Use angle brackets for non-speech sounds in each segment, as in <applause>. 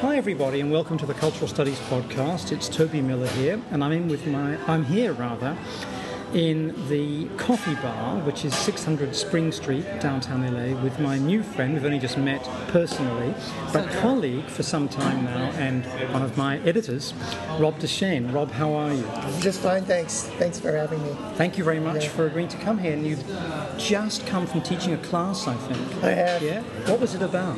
Hi everybody and welcome to the Cultural Studies podcast. It's Toby Miller here and I'm in with my I'm here rather in the coffee bar which is 600 Spring Street downtown LA with my new friend we've only just met personally but colleague for some time now and one of my editors Rob DeChaine. Rob how are you? Just fine, thanks. Thanks for having me. Thank you very much Yeah. for agreeing to come here and you've just come from teaching a class I think. I have. Yeah? What was it about?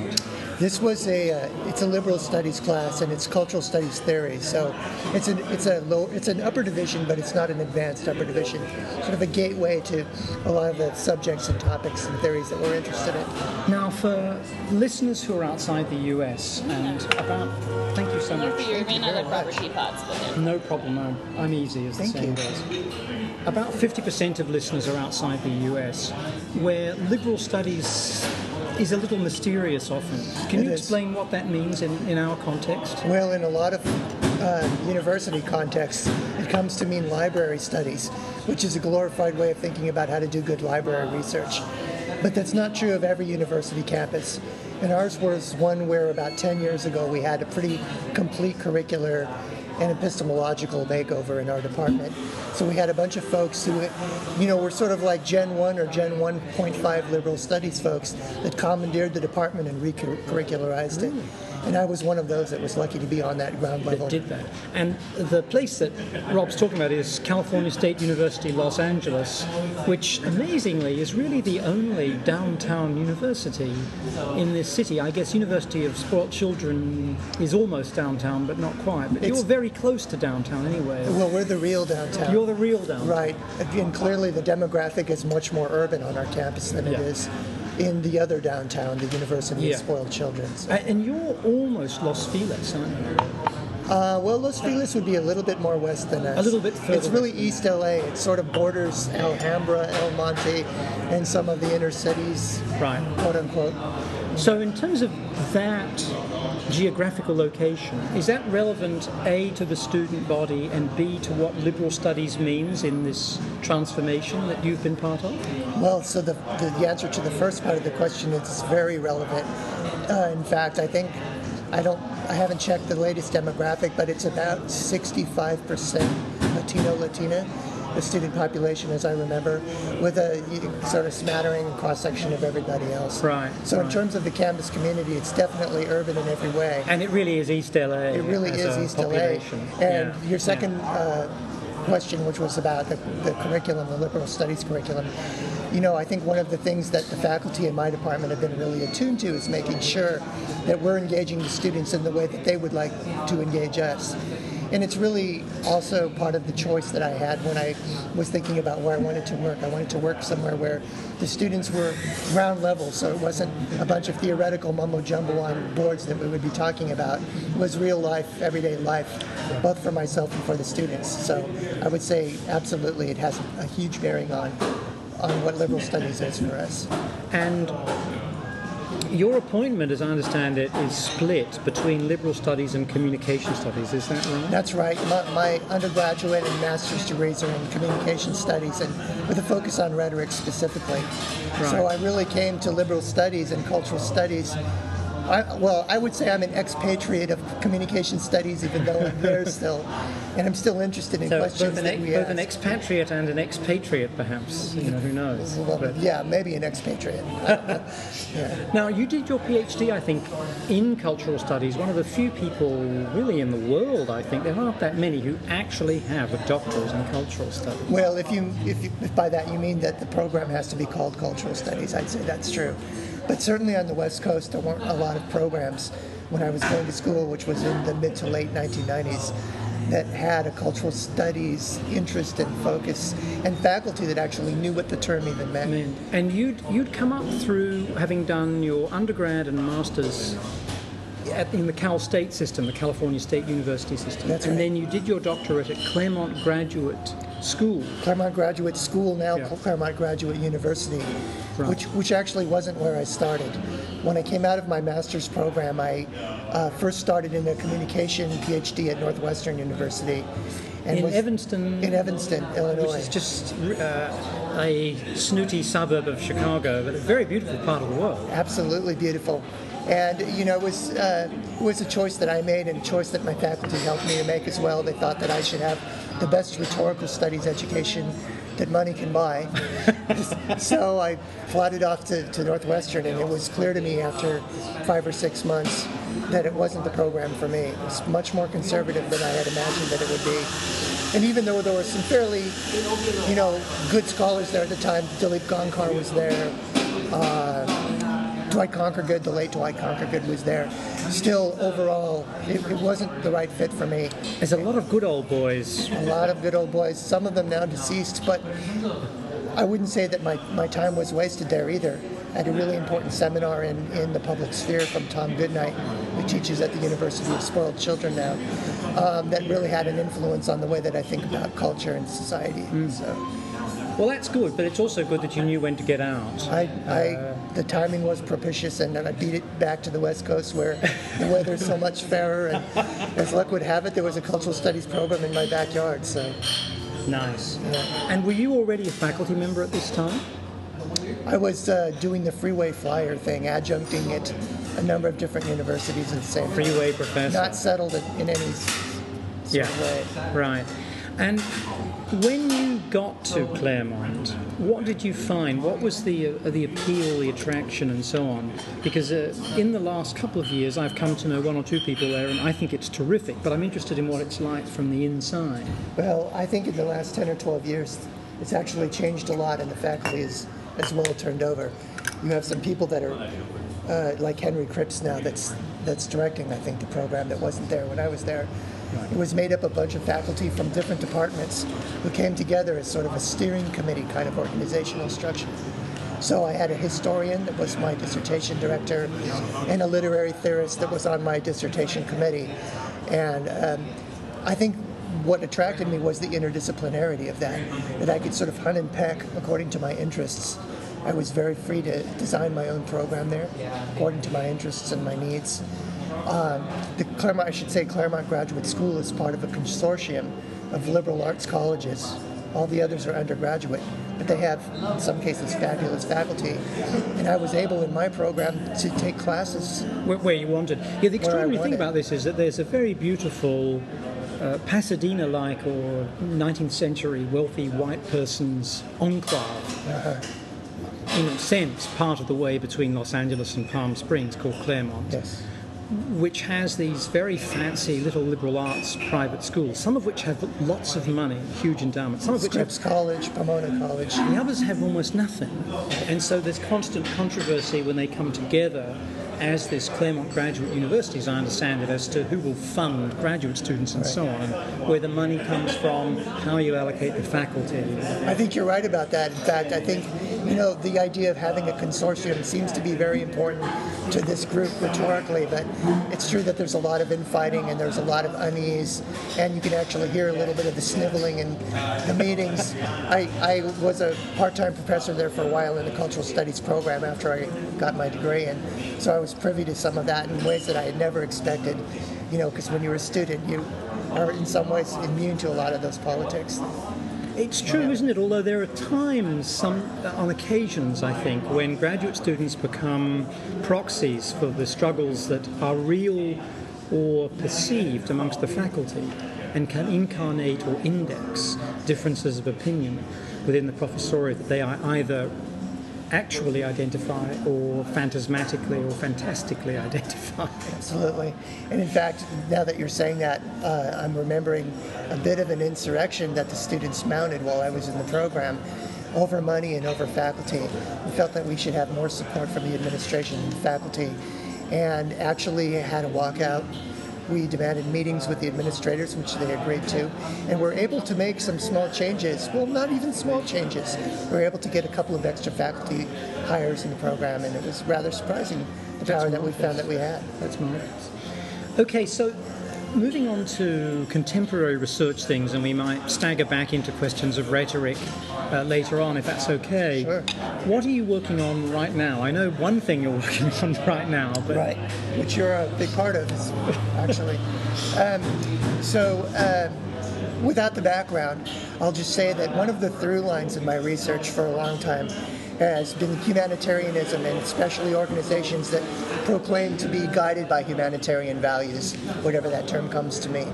This was a uh, it's a liberal studies class and it's cultural studies theory. So it's an it's a low it's an upper division, but it's not an advanced upper division. Sort of a gateway to a lot of the subjects and topics and theories that we're interested in. Now, for listeners who are outside the US, and about, thank you so much. for your main very much. teapots with it. No problem, no. I'm easy, as the saying goes. About 50% of listeners are outside the US, where liberal studies is a little mysterious often. Can It you is. explain what that means in, in our context? Well, in a lot of uh, university contexts, it comes to mean library studies, which is a glorified way of thinking about how to do good library research. But that's not true of every university campus. And ours was one where about 10 years ago we had a pretty complete curricular and epistemological makeover in our department. So we had a bunch of folks who, you know, were sort of like Gen 1 or Gen 1.5 liberal studies folks that commandeered the department and recurricularized it. Mm. And I was one of those that was lucky to be on that ground level. that did that. And the place that Rob's talking about is California State University, Los Angeles, which amazingly is really the only downtown university in this city. I guess University of Spoiled Children is almost downtown, but not quite. But It's- you're very close to downtown anyway. Well, we're the real downtown. You're the real downtown. Right. And clearly the demographic is much more urban on our campus than it Yeah. is in the other downtown, the University Yeah. of Spoiled Children. So, And you're almost Los Feliz, aren't you? uh, well, Los Feliz would be a little bit more west than us. A little bit further It's really East LA. It sort of borders Alhambra, El Monte, and some of the inner cities, Right. quote unquote. So, in terms of that geographical location, is that relevant A to the student body and B to what liberal studies means in this transformation that you've been part of? Well, so the, the, the answer to the first part of the question is very relevant. Uh, in fact, I think I don't, I haven't checked the latest demographic, but it's about 65% Latino Latina, the student population, as I remember, with a sort of smattering cross section of everybody else. Right, So in terms of the campus community, it's definitely urban in every way. And it really is East LA. It really is a East population. LA. And Yeah, your second uh, question, which was about the, the curriculum, the liberal studies curriculum, you know, I think one of the things that the faculty in my department have been really attuned to is making sure that we're engaging the students in the way that they would like to engage us. And it's really also part of the choice that I had when I was thinking about where I wanted to work. I wanted to work somewhere where the students were ground level, so it wasn't a bunch of theoretical mumbo jumbo on boards that we would be talking about. It was real life, everyday life, both for myself and for the students. So I would say absolutely it has a huge bearing on on what liberal studies is for us. And your appointment, as I understand it, is split between liberal studies and communication studies. Is that right? That's right. My, my undergraduate and master's degrees are in communication studies and with a focus on rhetoric specifically. So I really came to liberal studies and cultural studies. I, well, I would say I'm an expatriate of communication studies, even though I'm there <laughs> still, and I'm still interested in So questions both, an, that we both ask. an expatriate and an expatriate, perhaps. You know, who knows? Well, But- yeah, maybe an expatriate. I don't know. yeah. Now, you did your PhD, I think, in cultural studies. One of the few people, really, in the world, I think, there aren't that many who actually have a doctorate in cultural studies. Well, if you, if you if by that you mean that the program has to be called cultural studies, I'd say that's true. But certainly on the West Coast, there weren't a lot of programs when I was going to school, which was in the mid to late 1990s, that had a cultural studies interest and focus, and faculty that actually knew what the term even meant. And, you'd, you'd come up through having done your undergrad and master's at, in the Cal State system, the California State University system. That's and right. then you did your doctorate at Claremont Graduate School. Claremont Graduate School, now Yeah. Claremont Graduate University, Right. which, which actually wasn't where I started. When I came out of my master's program, I uh, first started in a communication PhD at Northwestern University. And in Evanston, In Evanston, Illinois. which is just uh, a snooty suburb of Chicago, but a very beautiful part of the world. absolutely beautiful. And you know, it was uh, it was a choice that I made and a choice that my faculty helped me to make as well. They thought that I should have the best rhetorical studies education that money can buy. <laughs> so I floated off to, to Northwestern, and it was clear to me after five or six months that it wasn't the program for me. It was much more conservative than I had imagined that it would be. And even though there were some fairly, you know, good scholars there at the time, Dilip Gaonkar was there, uh, Dwight Conquergood, the late Dwight Conquergood was there. Still, overall, it, it, wasn't the right fit for me. There's a lot of good old boys. A lot of good old boys, some of them now deceased, but I wouldn't say that my, my time was wasted there either. I had a really important seminar in, in the public sphere from Tom Goodnight, who teaches at the University of Spoiled Children now, um, that really had an influence on the way that I think about culture and society. Mm. So. Well, that's good, but it's also good that you knew when to get out. I, I uh, the timing was propitious, and then I beat it back to the West Coast where the weather's so much fairer. And as luck would have it, there was a cultural studies program in my backyard. So nice. Yeah. And were you already a faculty member at this time? I was uh, doing the freeway flyer thing, adjuncting at a number of different universities in the same freeway professor. Not settled in any yeah. way. Right. And when you got to Claremont, what did you find? What was the uh, the appeal, the attraction, and so on? Because uh, in the last couple of years, I've come to know one or two people there, and I think it's terrific. But I'm interested in what it's like from the inside. Well, I think in the last ten or twelve years, it's actually changed a lot, and the faculty is as well turned over. You have some people that are uh, like Henry Krips now that's that's directing, I think, the program that wasn't there when I was there. It was made up of a bunch of faculty from different departments who came together as sort of a steering committee kind of organizational structure. So I had a historian that was my dissertation director and a literary theorist that was on my dissertation committee. And um, I think what attracted me was the interdisciplinarity of that, that I could sort of hunt and peck according to my interests. I was very free to design my own program there according to my interests and my needs. Um, the Claremont, I should say, Claremont Graduate School is part of a consortium of liberal arts colleges. All the others are undergraduate, but they have, in some cases, fabulous faculty. And I was able in my program to take classes where, where you wanted. Yeah, the extraordinary thing about this is that there's a very beautiful uh, Pasadena like or 19th century wealthy white person's enclave. Uh-huh. In a sense, part of the way between Los Angeles and Palm Springs called Claremont. Yes which has these very fancy little liberal arts private schools, some of which have lots of money, huge endowments. Some of which Scripps have, College, Pomona College. The others have almost nothing. And so there's constant controversy when they come together as this Claremont Graduate University, as I understand it, as to who will fund graduate students and so on, and where the money comes from, how you allocate the faculty. I think you're right about that. In fact, I think you know the idea of having a consortium seems to be very important to this group rhetorically, but it's true that there's a lot of infighting and there's a lot of unease, and you can actually hear a little bit of the sniveling in the meetings. I, I was a part-time professor there for a while in the cultural studies program after I got my degree, and so I was privy to some of that in ways that I had never expected. You know, because when you're a student, you are in some ways immune to a lot of those politics. It's true, isn't it? Although there are times, some uh, on occasions, I think, when graduate students become proxies for the struggles that are real or perceived amongst the faculty and can incarnate or index differences of opinion within the professoriate that they are either actually identify or phantasmatically or fantastically <laughs> identify. Absolutely. And in fact, now that you're saying that, uh, I'm remembering a bit of an insurrection that the students mounted while I was in the program over money and over faculty. We felt that we should have more support from the administration and faculty and actually had a walkout we demanded meetings with the administrators, which they agreed to, and we're able to make some small changes. Well, not even small changes. We were able to get a couple of extra faculty hires in the program, and it was rather surprising the power that we found that we had. That's marvelous. Okay, so moving on to contemporary research things, and we might stagger back into questions of rhetoric uh, later on, if that's okay. Sure. What are you working on right now? I know one thing you're <laughs> working on right now, but right, which you're a big part of, actually. <laughs> um, so. Uh, without the background, I'll just say that one of the through lines in my research for a long time has been humanitarianism and especially organizations that proclaim to be guided by humanitarian values, whatever that term comes to mean.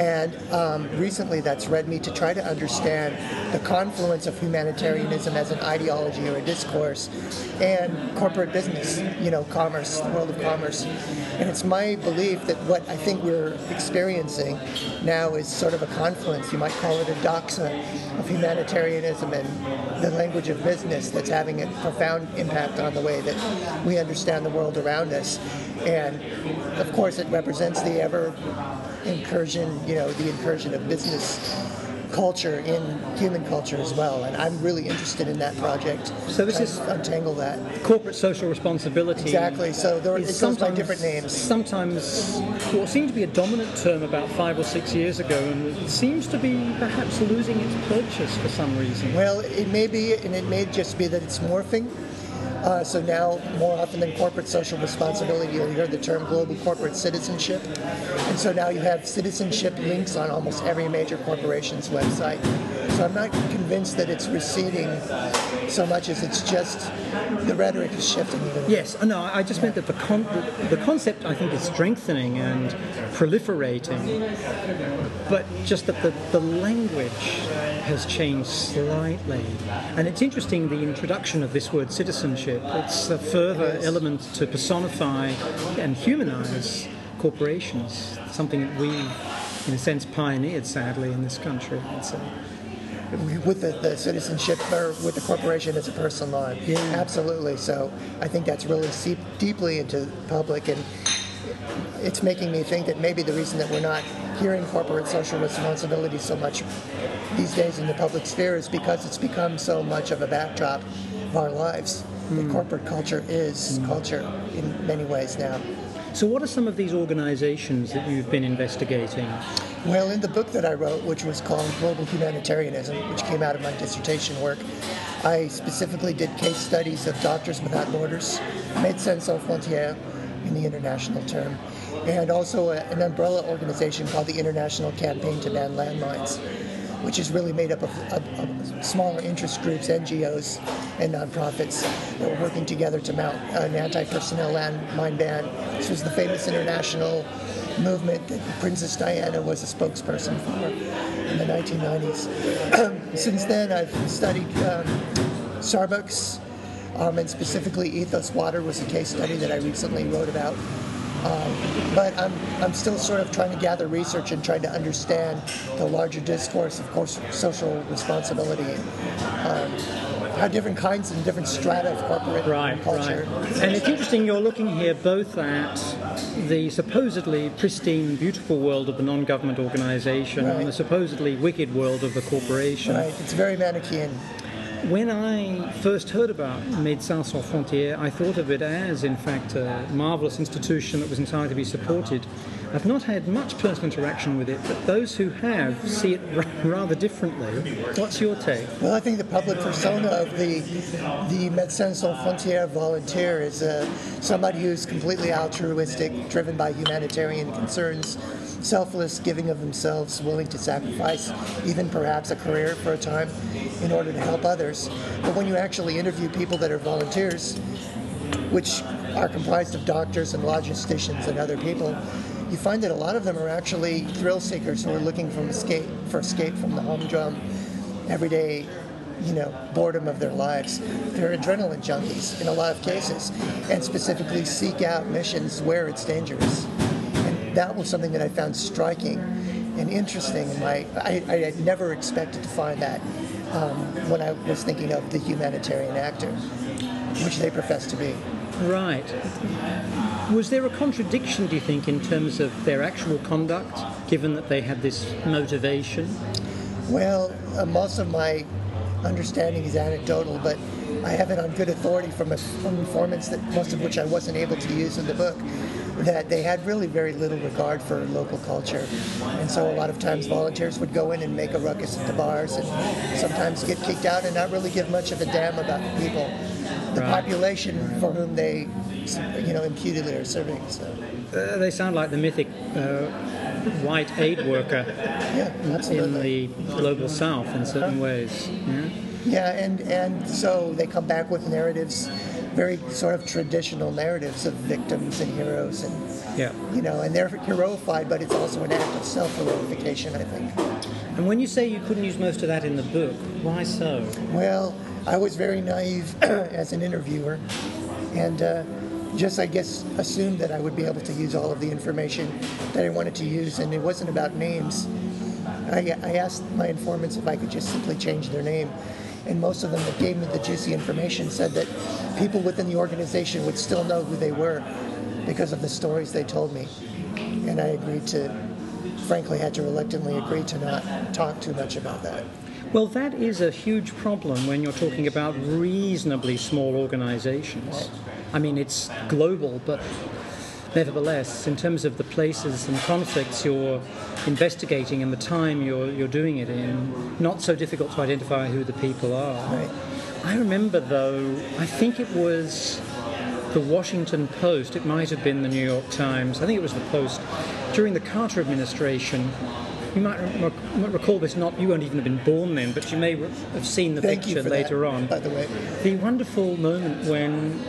And um, recently, that's led me to try to understand the confluence of humanitarianism as an ideology or a discourse and corporate business, you know, commerce, the world of commerce. And it's my belief that what I think we're experiencing now is sort of a confluence, you might call it a doxa of humanitarianism and the language of business that's having a profound impact on the way that we understand the world around us. And of course, it represents the ever incursion, you know, the incursion of business culture in human culture as well. And I'm really interested in that project. So this is- untangle that. Corporate social responsibility. Exactly. So there, are by different names. Sometimes, what seemed to be a dominant term about five or six years ago, and it seems to be perhaps losing its purchase for some reason. Well, it may be, and it may just be that it's morphing. Uh, so now, more often than corporate social responsibility, you'll hear the term global corporate citizenship. And so now you have citizenship links on almost every major corporation's website. So I'm not convinced that it's receding so much as it's just the rhetoric is shifting. little. Yes, uh, no, I just meant that the, con- the concept I think is strengthening and proliferating, but just that the, the language has changed slightly. And it's interesting the introduction of this word citizenship. It's a further element to personify and humanize corporations, something that we, in a sense, pioneered sadly in this country. I'd say. with the, the citizenship or with the corporation as a personal line. Yeah. Absolutely. So I think that's really seeped deeply into the public and it's making me think that maybe the reason that we're not hearing corporate social responsibility so much these days in the public sphere is because it's become so much of a backdrop of our lives. The hmm. corporate culture is hmm. culture in many ways now. So, what are some of these organizations that you've been investigating? Well, in the book that I wrote, which was called Global Humanitarianism, which came out of my dissertation work, I specifically did case studies of Doctors Without Borders, Médecins Sans Frontières in the international term, and also a, an umbrella organization called the International Campaign to Ban Landmines, which is really made up of, of, of smaller interest groups, NGOs, and nonprofits that were working together to mount an anti-personnel landmine ban. This was the famous international movement that Princess Diana was a spokesperson for in the 1990s. <clears throat> Since then, I've studied um, Starbucks, um, and specifically Ethos Water was a case study that I recently wrote about. Um, but I'm, I'm still sort of trying to gather research and trying to understand the larger discourse of course, social responsibility, um, how different kinds and different strata of corporate Right, culture. right. And it's interesting you're looking here both at the supposedly pristine, beautiful world of the non government organization and the supposedly wicked world of the corporation. Right, it's very Manichaean. When I first heard about Médecins Sans Frontières, I thought of it as, in fact, a marvelous institution that was entirely to be supported. I've not had much personal interaction with it, but those who have see it ra- rather differently. What's your take? Well, I think the public persona of the the Médecins Sans Frontières volunteer is uh, somebody who's completely altruistic, driven by humanitarian concerns, selfless, giving of themselves, willing to sacrifice even perhaps a career for a time in order to help others. But when you actually interview people that are volunteers, which are comprised of doctors and logisticians and other people, you find that a lot of them are actually thrill seekers who are looking for escape for escape from the humdrum, everyday, you know, boredom of their lives. They're adrenaline junkies in a lot of cases, and specifically seek out missions where it's dangerous. And that was something that I found striking and interesting. In my, I, I had never expected to find that um, when I was thinking of the humanitarian actor, which they profess to be. Right. Was there a contradiction, do you think, in terms of their actual conduct, given that they had this motivation? Well, uh, most of my understanding is anecdotal, but I have it on good authority from, a, from informants that most of which I wasn't able to use in the book. That they had really very little regard for local culture, and so a lot of times volunteers would go in and make a ruckus at the bars, and sometimes get kicked out and not really give much of a damn about the people, the Right. population for whom they, you know, imputedly are serving. So, Uh, they sound like the mythic uh, white aid worker yeah, in the global south in certain ways. Yeah? Yeah, and and so they come back with narratives, very sort of traditional narratives of victims and heroes, and Yeah. you know, and they're heroified, but it's also an act of self-heroification, I think. And when you say you couldn't use most of that in the book, why so? Well, I was very naive <clears throat> as an interviewer, and uh, just I guess assumed that I would be able to use all of the information that I wanted to use, and it wasn't about names. I, I asked my informants if I could just simply change their name, and most of them that gave me the juicy information said that people within the organization would still know who they were because of the stories they told me, and I agreed to. Frankly, had to reluctantly agree to not talk too much about that. Well, that is a huge problem when you're talking about reasonably small organizations. I mean, it's global, but nevertheless, in terms of the places and conflicts you're investigating and the time you're, you're doing it in, not so difficult to identify who the people are. Right. I remember, though, I think it was the Washington Post, it might have been the New York Times, I think it was the Post, during the Carter administration. You might re- might recall this, not you won't even have been born then, but you may re- have seen the Thank picture for that, later on. by the way. The wonderful moment when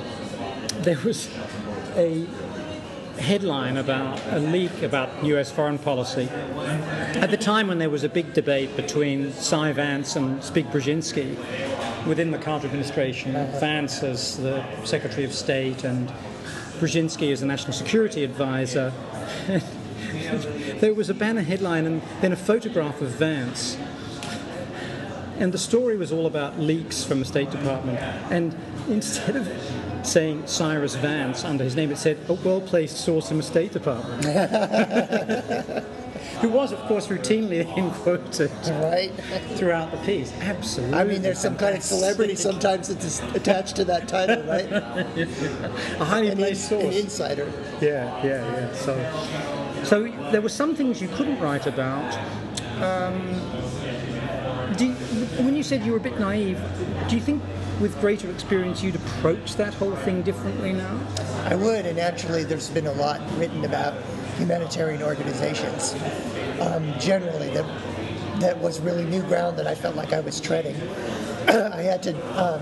there was a headline about a leak about US foreign policy. At the time when there was a big debate between Cy Vance and Zbig Brzezinski within the Carter administration, Vance as the Secretary of State and Brzezinski as the National Security Advisor. <laughs> there was a banner headline and then a photograph of Vance and the story was all about leaks from the State Department. And instead of saying Cyrus Vance under his name, it said a well-placed source in the State Department. <laughs> Who was, of course, routinely <laughs> then quoted Right? throughout the piece. Absolutely. I mean, there's some kind of celebrity sometimes that's attached to that title, right? <laughs> A highly placed in- an insider. Yeah, yeah, yeah. So, so there were some things you couldn't write about. Um, do you, when you said you were a bit naive, do you think with greater experience you'd approach that whole thing differently now? I would, and actually, there's been a lot written about humanitarian organizations. Um, generally, that that was really new ground that I felt like I was treading. <clears throat> I had to um,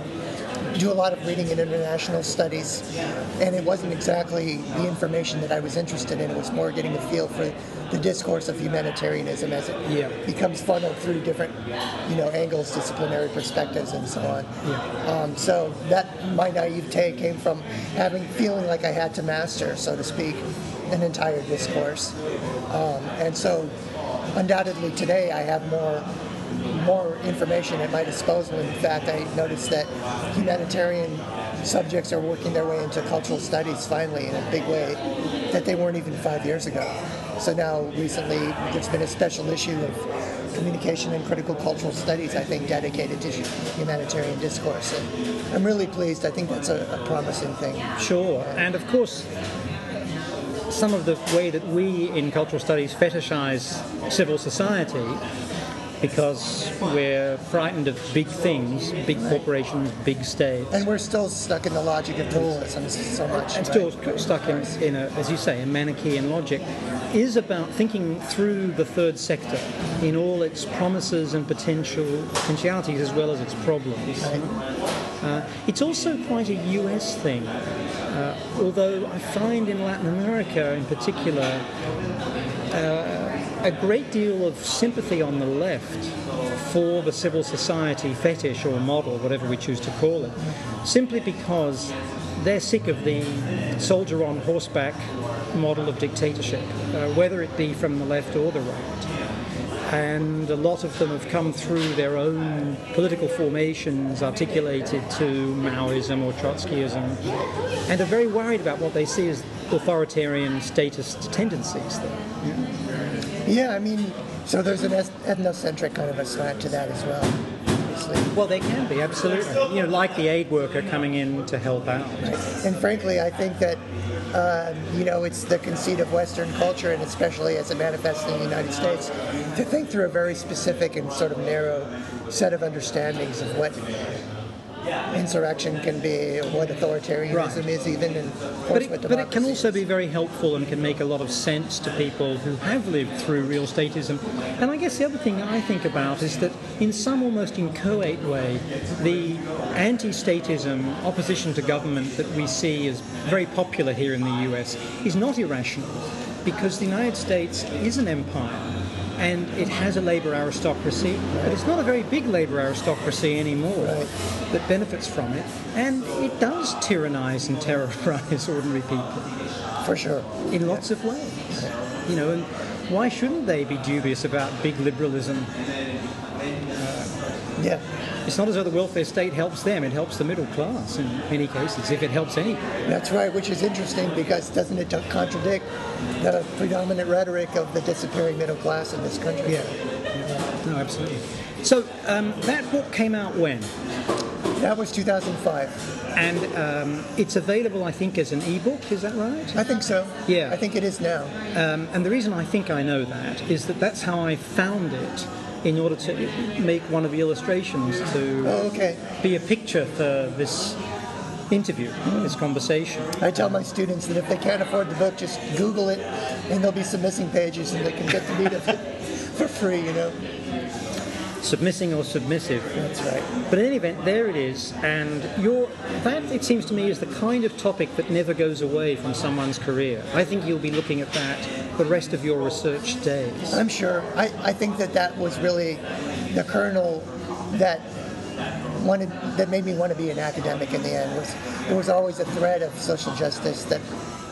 do a lot of reading in international studies, and it wasn't exactly the information that I was interested in. It was more getting a feel for the discourse of humanitarianism as it Yeah. becomes funneled through different, you know, angles, disciplinary perspectives, and so on. Um, so that my naivete came from having feeling like I had to master, so to speak, an entire discourse. Um, and so, undoubtedly, today I have more more information at my disposal. In fact, I noticed that humanitarian subjects are working their way into cultural studies finally in a big way that they weren't even five years ago. So now, recently, there's been a special issue of communication and critical cultural studies, I think, dedicated to humanitarian discourse. And I'm really pleased. I think that's a, a promising thing. Sure, and of course, some of the way that we in cultural studies fetishize civil society because we're frightened of big things, big corporations, big states. And we're still stuck in the logic of dualism so much. and right? still stuck in, in a, as you say, a Manichaean logic, is about thinking through the third sector in all its promises and potential potentialities as well as its problems. Uh, it's also quite a US thing, uh, although I find in Latin America in particular uh, a great deal of sympathy on the left for the civil society fetish or model, whatever we choose to call it, simply because they're sick of the soldier on horseback model of dictatorship, uh, whether it be from the left or the right. And a lot of them have come through their own political formations articulated to Maoism or Trotskyism and are very worried about what they see as authoritarian statist tendencies there. Yeah, I mean, so there's an ethnocentric kind of a slant to that as well. Obviously. Well, they can be, absolutely. You know, like the aid worker coming in to help out. And frankly, I think that, uh, you know, it's the conceit of Western culture, and especially as it manifests in the United States, to think through a very specific and sort of narrow set of understandings of what insurrection can be, what authoritarianism Right. is, even, and But it, but it can also be very helpful and can make a lot of sense to people who have lived through real statism. And I guess the other thing I think about is that in some almost inchoate way, the anti-statism opposition to government that we see is very popular here in the US is not irrational because the United States is an empire and it has a labor aristocracy, but it's not a very big labor aristocracy anymore that benefits from it, and it does tyrannize and terrorize <laughs> ordinary people for sure. in lots of ways. You know, and why shouldn't they be dubious about big liberalism? Yeah, It's not as though the welfare state helps them, it helps the middle class in many cases, if it helps any. that's right. Which is interesting because doesn't it contradict the predominant rhetoric of the disappearing middle class in this country? Yeah. No, absolutely. So um, that book came out when? That was 2005. And um, it's available, I think, as an ebook, is that right? I think so. Yeah. I think it is now. Um, and the reason I think I know that is that that's how I found it in order to make one of the illustrations to Oh, okay. be a picture for this interview, this conversation. I tell my students that if they can't afford the book, just Google it, and there'll be some missing pages, and they can get the meat of it for free. You know. Submissing or submissive. That's right. But in any event, there it is, and your that it seems to me is the kind of topic that never goes away from someone's career. I think you'll be looking at that the rest of your research days. I'm sure. I, I think that that was really the kernel that wanted that made me want to be an academic in the end. Was there was always a thread of social justice that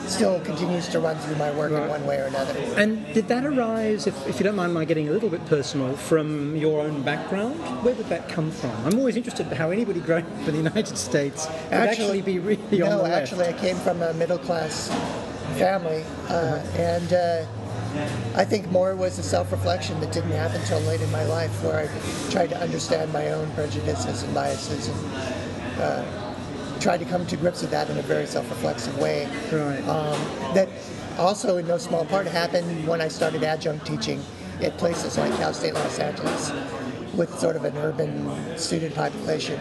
still continues to run through my work in one way or another. And did that arise, if, if you don't mind my getting a little bit personal, from your own background? Where did that come from? I'm always interested in how anybody <laughs> growing up in the United States would actually, be really on no, the left. actually, I came from a middle class family, uh, and uh, I think more was a self reflection that didn't happen until late in my life, where I tried to understand my own prejudices and biases and uh, tried to come to grips with that in a very self reflexive way. Right. Um, that also, in no small part, happened when I started adjunct teaching at places like Cal State Los Angeles with sort of an urban student population.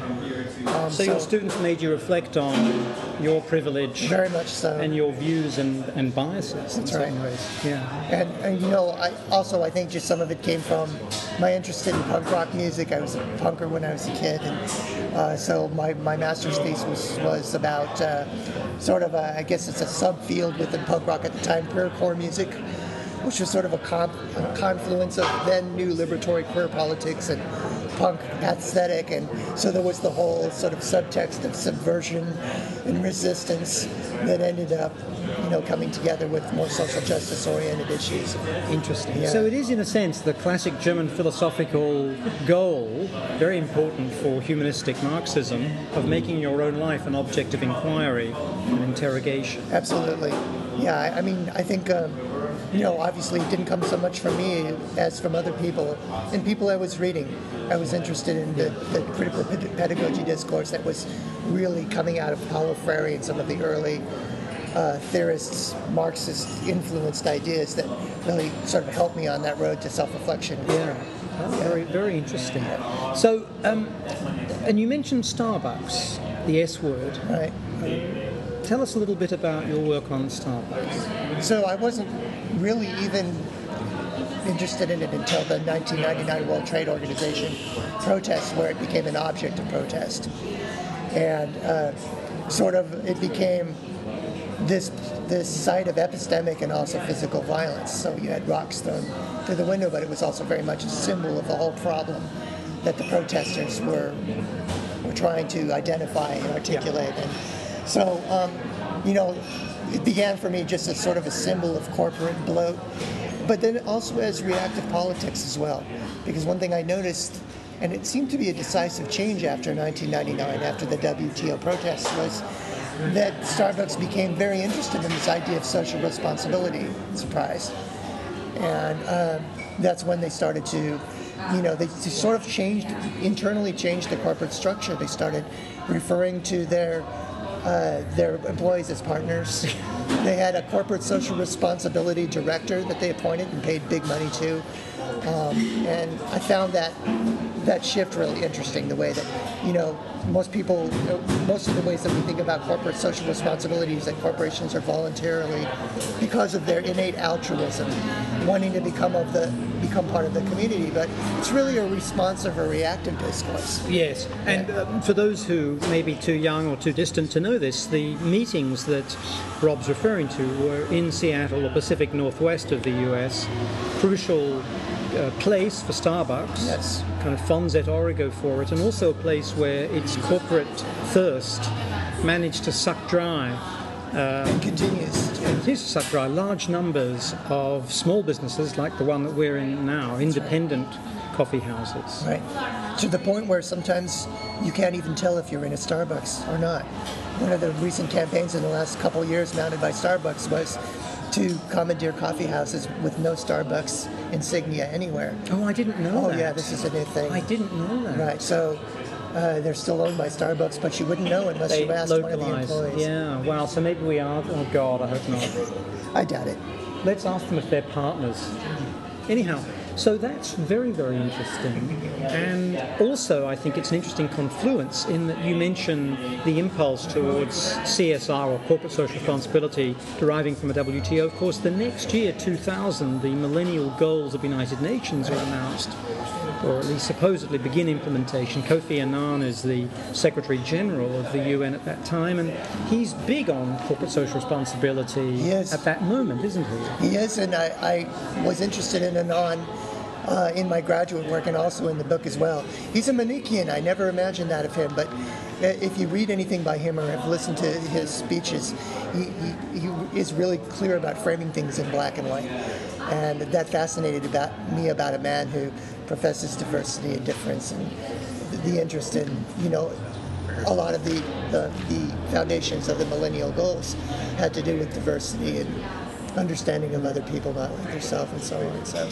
Um, so, your students made you reflect on your privilege very much so. and your views and, and biases in That's certain right. ways. Yeah. And, and you know, I also I think just some of it came from my interest in punk rock music. I was a punker when I was a kid, and uh, so my, my master's thesis was, was about uh, sort of a, I guess it's a subfield within punk rock at the time, queercore music, which was sort of a, comp, a confluence of then new liberatory queer politics and punk aesthetic, and so there was the whole sort of subtext of subversion and resistance that ended up, you know, coming together with more social justice-oriented issues. Interesting. Yeah. So it is, in a sense, the classic German philosophical goal, very important for humanistic Marxism, of making your own life an object of inquiry and interrogation. Absolutely. Yeah, I, I mean, I think, um, you know, obviously it didn't come so much from me as from other people and people I was reading. I was interested in the, the critical pedagogy discourse that was really coming out of Paulo Freire and some of the early uh, theorists, Marxist influenced ideas that really sort of helped me on that road to self reflection. Yeah. Oh, very, very interesting. So, um, and you mentioned Starbucks, the S word. Right. Tell us a little bit about your work on Starbucks. So I wasn't really even interested in it until the 1999 World Trade Organization protests, where it became an object of protest, and uh, sort of it became this this site of epistemic and also physical violence. So you had rocks thrown through the window, but it was also very much a symbol of the whole problem that the protesters were were trying to identify and articulate. And so, um, you know, it began for me just as sort of a symbol of corporate bloat, but then also as reactive politics as well. Because one thing I noticed, and it seemed to be a decisive change after 1999, after the WTO protests, was that Starbucks became very interested in this idea of social responsibility. Surprise. And uh, that's when they started to, you know, they sort of changed, internally changed the corporate structure. They started referring to their uh, their employees as partners. <laughs> they had a corporate social responsibility director that they appointed and paid big money to. Um, and I found that that shift really interesting. The way that you know most people, most of the ways that we think about corporate social responsibilities that corporations are voluntarily, because of their innate altruism, wanting to become of the become part of the community. But it's really a responsive or reactive discourse. Yes, and uh, for those who may be too young or too distant to know this, the meetings that Rob's referring to were in Seattle, the Pacific Northwest of the U.S. Crucial uh, place for Starbucks. Yes. Kind of fons et origo for it, and also a place where its corporate thirst managed to suck dry. and continues. to- Continues to suck dry large numbers of small businesses like the one that we're in now, independent coffee houses. Right. To the point where sometimes you can't even tell if you're in a Starbucks or not. One of the recent campaigns in the last couple of years mounted by Starbucks was to commandeer coffee houses with no Starbucks insignia anywhere. Oh, I didn't know Oh that. yeah, this is a new thing. I didn't know that. Right. So uh, they're still owned by Starbucks, but you wouldn't know unless They you asked one of the localize. employees. Yeah, well, so maybe we are. Oh, God, I hope not. I doubt it. Let's ask them if they're partners. Anyhow, so that's very, very interesting. And also, I think it's an interesting confluence in that you mention the impulse towards CSR or corporate social responsibility deriving from a WTO. Of course, the next year, 2000, the Millennial Goals of the United Nations are announced. Or at least supposedly begin implementation. Kofi Annan is the Secretary General of the UN at that time, and he's big on corporate social responsibility He is. at that moment, isn't he? He is, and I, I was interested in Annan uh, in my graduate work and also in the book as well. He's a Manichaean. I never imagined that of him, but uh, if you read anything by him or have listened to his speeches, he, he, he is really clear about framing things in black and white. And that fascinated about me about a man who professes diversity and difference and the interest in, you know, a lot of the, the, the foundations of the millennial goals had to do with diversity and understanding of other people, not like yourself, and so on. So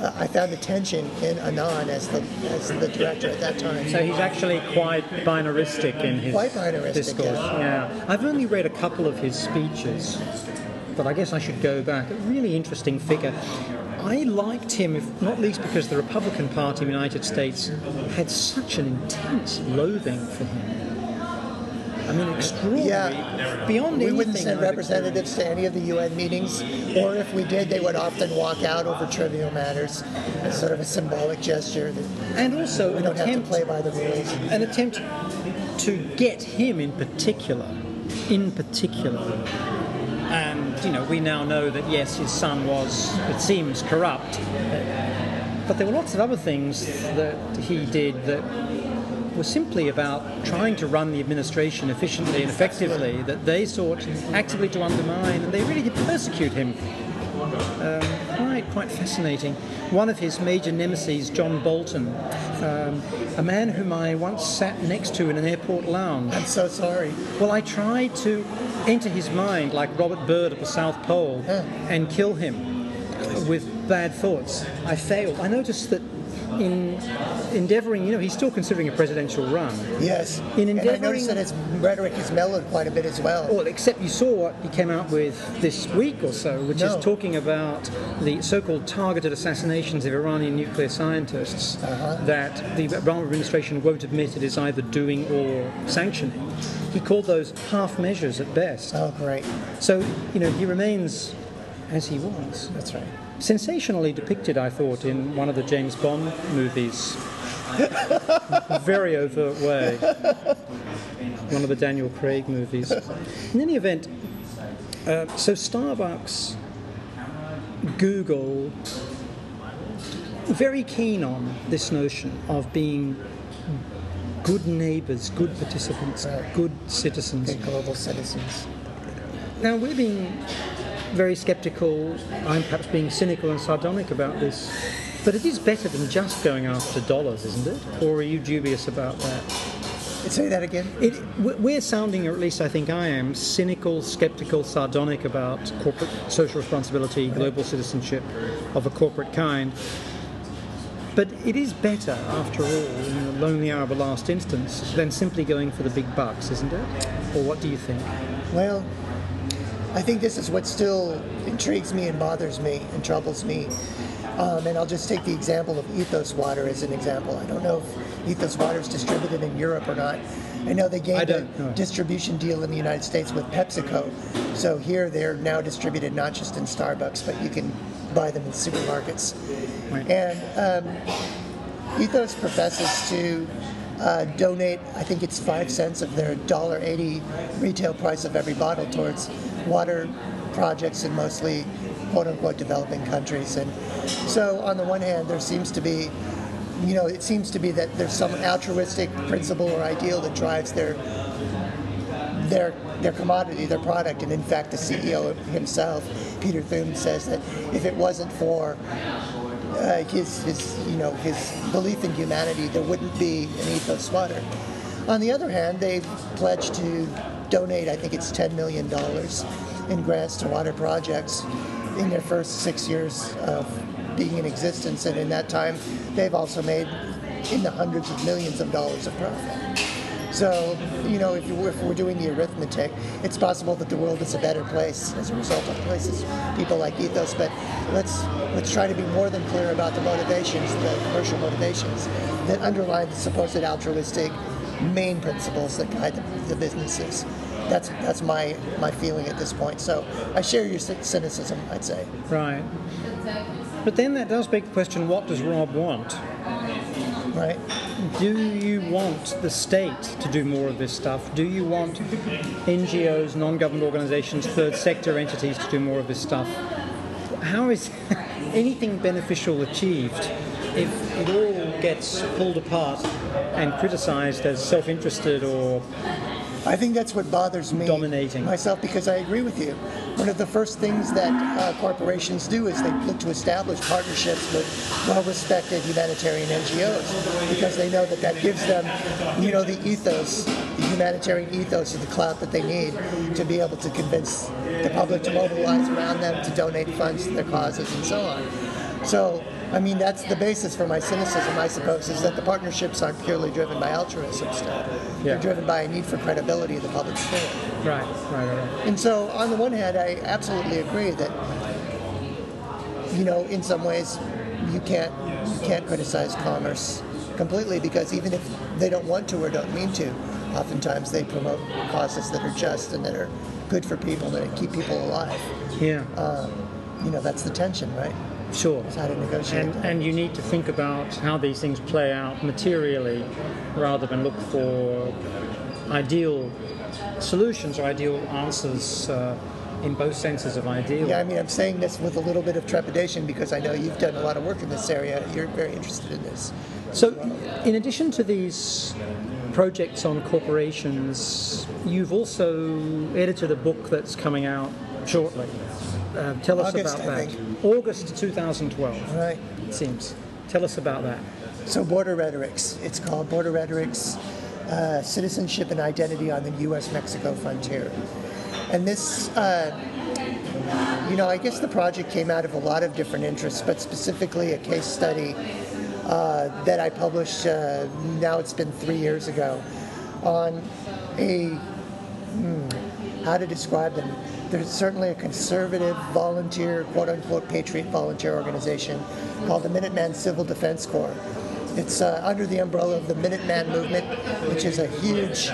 uh, I found the tension in Annan as the as the director at that time. So he's actually quite binaristic in his Quite binaristic, discourse. yeah. Yeah. I've only read a couple of his speeches, but I guess I should go back. A really interesting figure. I liked him, if not least because the Republican Party in the United States had such an intense loathing for him. I mean, extraordinary. Yeah. Beyond We anything wouldn't send representatives to any of the UN meetings, or if we did, they would often walk out over trivial matters as sort of a symbolic gesture And also we an don't have to attempt play by the rules. an attempt to get him in particular, in particular. And, you know, we now know that yes, his son was, it seems, corrupt. But there were lots of other things that he did that were simply about trying to run the administration efficiently and effectively, that they sought actively to undermine, and they really did persecute him um, quite quite fascinating. One of his major nemesis, John Bolton, um, a man whom I once sat next to in an airport lounge. I'm so sorry. Well, I tried to enter his mind like Robert Byrd at the South Pole and kill him with bad thoughts. I failed. I noticed that in endeavouring, you know, he's still considering a presidential run. Yes. In and I endeavouring- noticed that his rhetoric has mellowed quite a bit as well. Well, except you saw what he came out with this week or so, which No. is talking about the so-called targeted assassinations of Iranian nuclear scientists uh-huh. that the Obama administration won't admit it is either doing or sanctioning. He called those half measures at best. Oh, great. So, you know, he remains as he was. That's right. Sensationally depicted, I thought, in one of the James Bond movies. <laughs> Very overt way. One of the Daniel Craig movies. In any event, uh, so Starbucks, Google, very keen on this notion of being good neighbours, good participants, good citizens. Good global citizens. Now, we're being very sceptical, I'm perhaps being cynical and sardonic about this, but it is better than just going after dollars, isn't it? Or are you dubious about that? Say that again. It, we- we're sounding, or at least I think I am, cynical, skeptical, sardonic about corporate social responsibility, global citizenship of a corporate kind. But it is better, after all, in the lonely hour of a last instance, than simply going for the big bucks, isn't it? Or what do you think? Well, I think this is what still intrigues me and bothers me and troubles me. Um, and I'll just take the example of Ethos Water as an example. I don't know if Ethos Water is distributed in Europe or not. I know they gained a distribution deal in the United States with PepsiCo. So here they're now distributed not just in Starbucks, but you can buy them in supermarkets. Right. And um, Ethos professes to uh, donate, I think it's five cents of their $1.80 retail price of every bottle towards water projects in mostly quote unquote developing countries. And so, on the one hand, there seems to be, you know, it seems to be that there's some altruistic principle or ideal that drives their their their commodity, their product, and in fact, the CEO himself, Peter Thum, says that if it wasn't for uh, his his you know his belief in humanity, there wouldn't be an ethos water. On the other hand, they've pledged to donate, I think it's ten million dollars in grants to water projects in their first six years of being in existence, and in that time, they've also made in the hundreds of millions of dollars of profit. So, you know, if, you, if we're doing the arithmetic, it's possible that the world is a better place as a result of places, people like Ethos. But let's let's try to be more than clear about the motivations, the commercial motivations that underlie the supposed altruistic main principles that guide the, the businesses. That's that's my my feeling at this point. So I share your cynicism. I'd say. Right. But then that does beg the question what does Rob want? Right. Do you want the state to do more of this stuff? Do you want NGOs, non government organizations, third sector entities to do more of this stuff? How is <laughs> anything beneficial achieved if it all gets pulled apart and criticized as self interested or I think that's what bothers me Dominating. myself because I agree with you. One of the first things that uh, corporations do is they look to establish partnerships with well-respected humanitarian NGOs because they know that that gives them, you know, the ethos, the humanitarian ethos of the clout that they need to be able to convince the public to mobilize around them to donate funds to their causes and so on. So, I mean, that's the basis for my cynicism, I suppose, is that the partnerships aren't purely driven by altruism still. Yeah. They're driven by a need for credibility in the public sphere. right, right, right. And so, on the one hand, I absolutely agree that, you know, in some ways, you can't you can't criticize commerce completely because even if they don't want to or don't mean to, oftentimes they promote causes that are just and that are good for people that keep people alive. Yeah, um, You know, that's the tension, right? Sure. It's how to negotiate. And, and you need to think about how these things play out materially rather than look for ideal solutions or ideal answers uh, in both senses of ideal. yeah, I mean, I'm saying this with a little bit of trepidation because I know you've done a lot of work in this area. You're very interested in this. So, in addition to these projects on corporations, you've also edited a book that's coming out shortly. Uh, tell us August, about I that. think. August 2012, Right. it seems. Tell us about that. So, Border Rhetorics. It's called Border Rhetorics uh, Citizenship and Identity on the US Mexico Frontier. And this, uh, you know, I guess the project came out of a lot of different interests, but specifically a case study uh, that I published, uh, now it's been three years ago, on a how to describe them. There's certainly a conservative volunteer, quote unquote, patriot volunteer organization called the Minuteman Civil Defense Corps. It's uh, under the umbrella of the Minuteman movement, which is a huge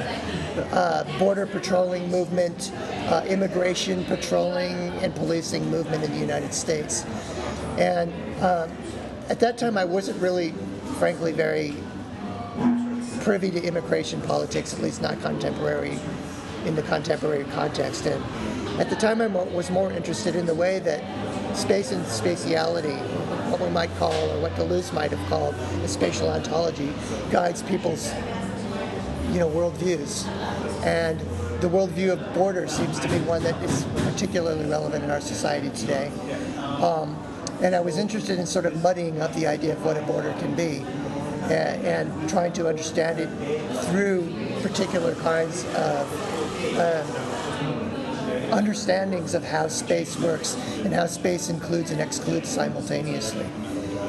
uh, border patrolling movement, uh, immigration patrolling, and policing movement in the United States. And um, at that time, I wasn't really, frankly, very privy to immigration politics, at least not contemporary, in the contemporary context. And at the time, I was more interested in the way that space and spatiality, what we might call, or what Deleuze might have called, a spatial ontology, guides people's, you know, worldviews. And the worldview of border seems to be one that is particularly relevant in our society today. Um, and I was interested in sort of muddying up the idea of what a border can be and, and trying to understand it through particular kinds of uh, understandings of how space works and how space includes and excludes simultaneously.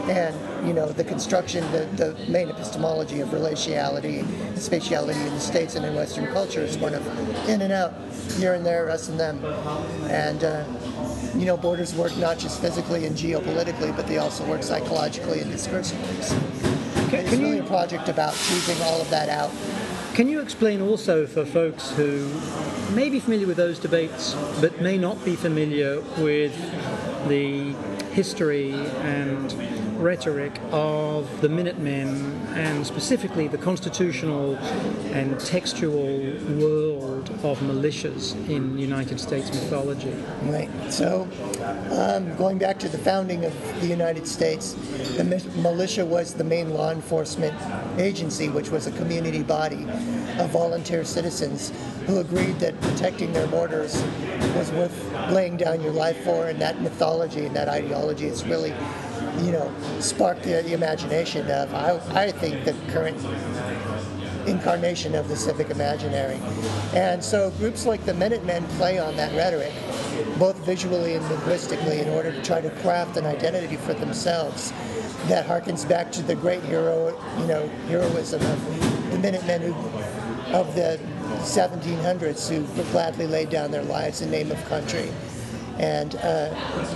And you know the construction, the, the main epistemology of relationality and spatiality in the states and in Western culture is one of in and out, here and there, us and them. And uh, you know, borders work not just physically and geopolitically, but they also work psychologically and discursively. So Can, it's really you a project about teasing all of that out. Can you explain also for folks who may be familiar with those debates but may not be familiar with the history and rhetoric of the Minutemen and specifically the constitutional and textual world of militias in United States mythology? Right. So, um, going back to the founding of the United States, the mi- militia was the main law enforcement agency, which was a community body of volunteer citizens who agreed that protecting their borders was worth laying down your life for, and that mythology and that ideology has really, you know, sparked the, the imagination of, I, I think, the current incarnation of the civic imaginary. And so groups like the Minutemen play on that rhetoric, both visually and linguistically, in order to try to craft an identity for themselves that harkens back to the great hero, you know, heroism of the Minutemen who, of the 1700s who gladly laid down their lives in name of country, and uh,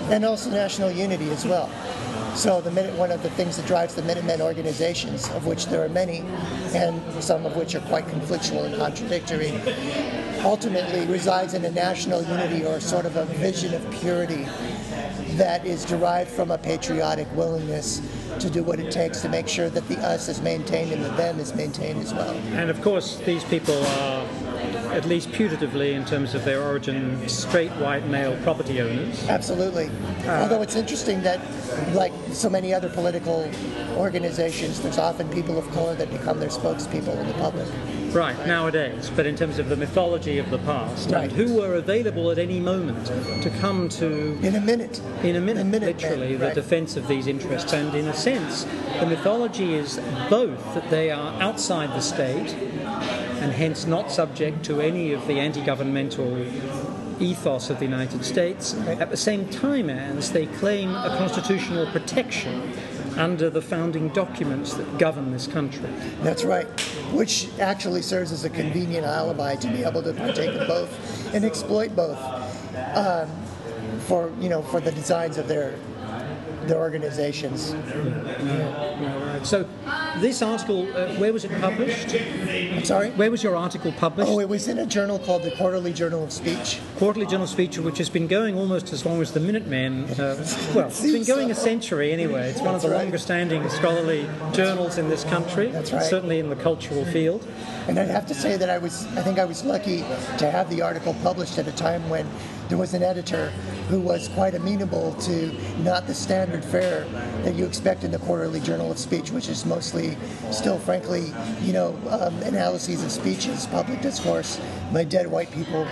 and also national unity as well. So the minute one of the things that drives the Minutemen organizations, of which there are many, and some of which are quite conflictual and contradictory, ultimately resides in a national unity or sort of a vision of purity that is derived from a patriotic willingness to do what it takes to make sure that the us is maintained and the them is maintained as well. And of course, these people are, at least putatively in terms of their origin, straight white male property owners. Absolutely. Although it's interesting that, like so many other political organizations, there's often people of color that become their spokespeople in the public. Right, nowadays, but in terms of the mythology of the past, Right. and who were available at any moment to come to, In a minute. in a minute, A minute, literally, man, the defense of these interests. And in a sense, the mythology is both that they are outside the state and hence not subject to any of the anti governmental ethos of the United States, at the same time as they claim a constitutional protection under the founding documents that govern this country. That's right. Which actually serves as a convenient alibi to be able to partake of both and exploit both um, for you know for the designs of their their organizations. So, this article, uh, where was it published? I'm sorry. Where was your article published? Oh, it was in a journal called the Quarterly Journal of Speech. Quarterly Journal of Speech, which has been going almost as long as the Minutemen. Uh, well, it's <laughs> been going a century anyway. It's one of the right. longest standing scholarly journals in this country. That's right. Certainly in the cultural field. And I'd have to say that I was, I think I was lucky to have the article published at a time when there was an editor who was quite amenable to not the standard fare that you expect in the Quarterly Journal of Speech, which is mostly still, frankly, you know, um, analyses of speeches, public discourse by dead white people.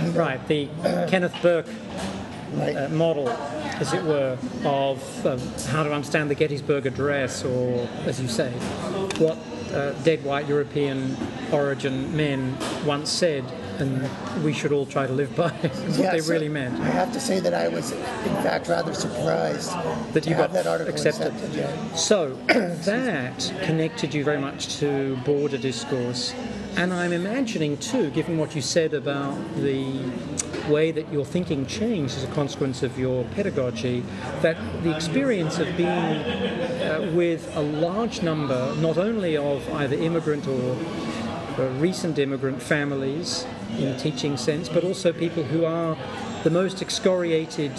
you know, Right, the Kenneth Burke right. uh, model, as it were, of um, how to understand the Gettysburg Address, or, as you say, what uh, dead white European origin men once said, and we should all try to live by <laughs> what Yeah, they so really meant. I have to say that I was, in fact, rather surprised That you got that article accepted. accepted. yeah. So <coughs> that connected you very much to border discourse. And I'm imagining too, given what you said about the way that your thinking changed as a consequence of your pedagogy, that the experience of being uh, with a large number, not only of either immigrant or recent immigrant families in a teaching sense, but also people who are the most excoriated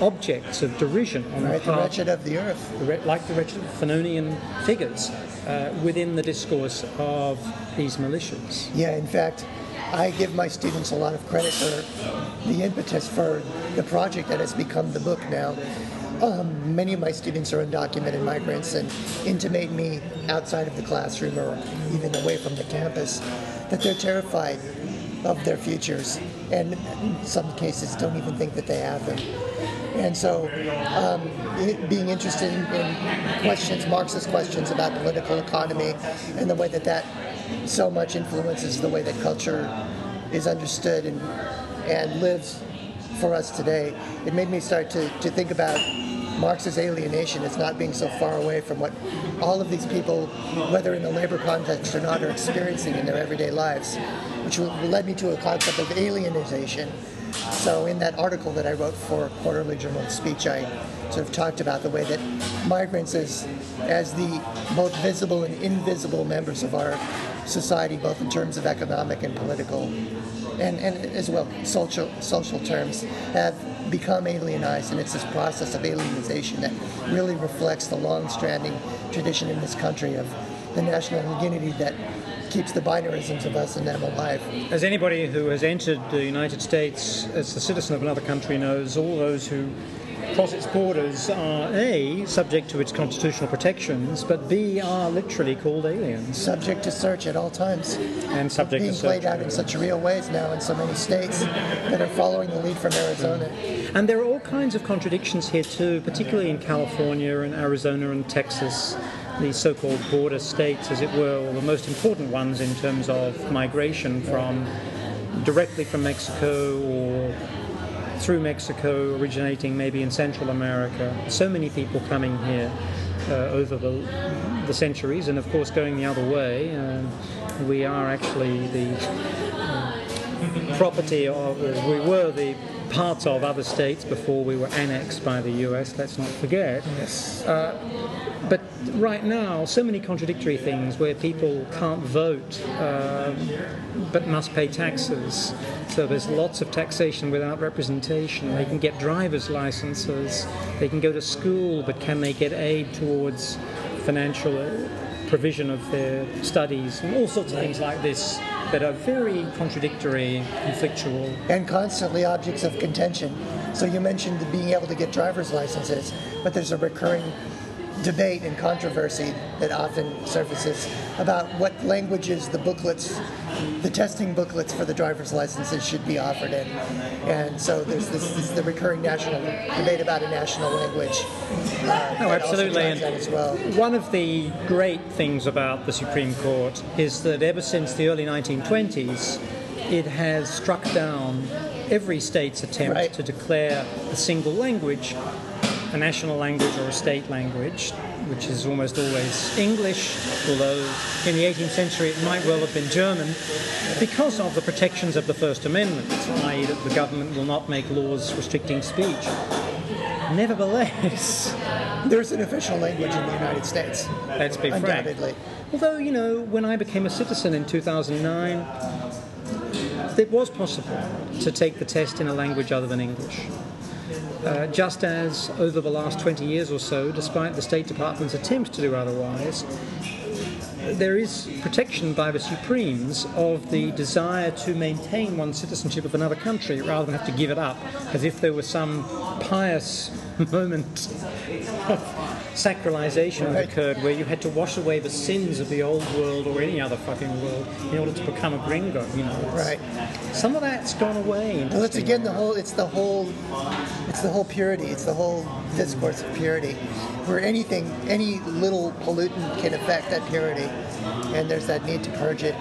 objects of derision on Right, the the wretched of the earth. the re- like the wretched Fanonian figures uh, within the discourse of these militias. Yeah, in fact, I give my students a lot of credit for the impetus for the project that has become the book now. Um, many of my students are undocumented migrants and intimate me outside of the classroom or even away from the campus that they're terrified of their futures and in some cases don't even think that they have them. And so, um, it, being interested in, in questions, Marxist questions about political economy and the way that that so much influences the way that culture is understood and, and lives for us today, it made me start to, to think about Marx's alienation as not being so far away from what all of these people, whether in the labor context or not, are experiencing in their everyday lives, which led me to a concept of alienization, So in that article that I wrote for Quarterly Journal of Speech, I sort of talked about the way that migrants as, as the both visible and invisible members of our society, both in terms of economic and political, and, and as well social social terms, have become alienized, and it's this process of alienization that really reflects the long-standing tradition in this country of the national unity that keeps the binarisms of us and them alive. As anybody who has entered the United States as a citizen of another country knows, all those who cross its borders are A, subject to its constitutional protections, but B, are literally called aliens. Subject to search at all times. And subject being to search. played out in such real ways now in so many states that are following the lead from Arizona. And there are all kinds of contradictions here too, particularly in California and Arizona and Texas, the so-called border states, as it were, or the most important ones in terms of migration from directly from Mexico or through Mexico, originating maybe in Central America. So many people coming here uh, over the, the centuries, and of course going the other way. Um, we are actually the uh, property of, we were the parts of other states before we were annexed by the US, let's not forget. Yes. Uh, but right now, so many contradictory things where people can't vote um, but must pay taxes. So there's lots of taxation without representation. They can get driver's licenses, they can go to school, but can they get aid towards financial provision of their studies? And all sorts of things like this that are very contradictory, conflictual. and constantly objects of contention. So you mentioned being able to get driver's licenses, but there's a recurring debate and controversy that often surfaces about what languages the booklets, the testing booklets for the driver's licenses should be offered in. And so there's this, this the recurring national debate about a national language. Uh, that also absolutely, and- as well. One of the great things about the Supreme Court is that ever since the early 1920s, it has struck down every state's attempt Right. to declare a single language a national language or a state language, which is almost always English, although in the 18th century it might well have been German, because of the protections of the First Amendment, i.e., that the government will not make laws restricting speech. Nevertheless, <laughs> There's an official language in the United States. Let's be frank. Undoubtedly. Although, you know, when I became a citizen in 2009, it was possible to take the test in a language other than English. Uh, just as over the last 20 years or so, despite the State Department's attempts to do otherwise, there is protection by the Supremes of the desire to maintain one's citizenship of another country rather than have to give it up, as if there were some pious <laughs> moment sacralization that occurred where you had to wash away the sins of the old world or any other fucking world in order to become a gringo, you know. Right. Some of that's gone away. Well, it's again the whole. It's the whole. It's the whole purity. It's the whole discourse of purity, where anything, any little pollutant can affect that purity, and there's that need to purge it.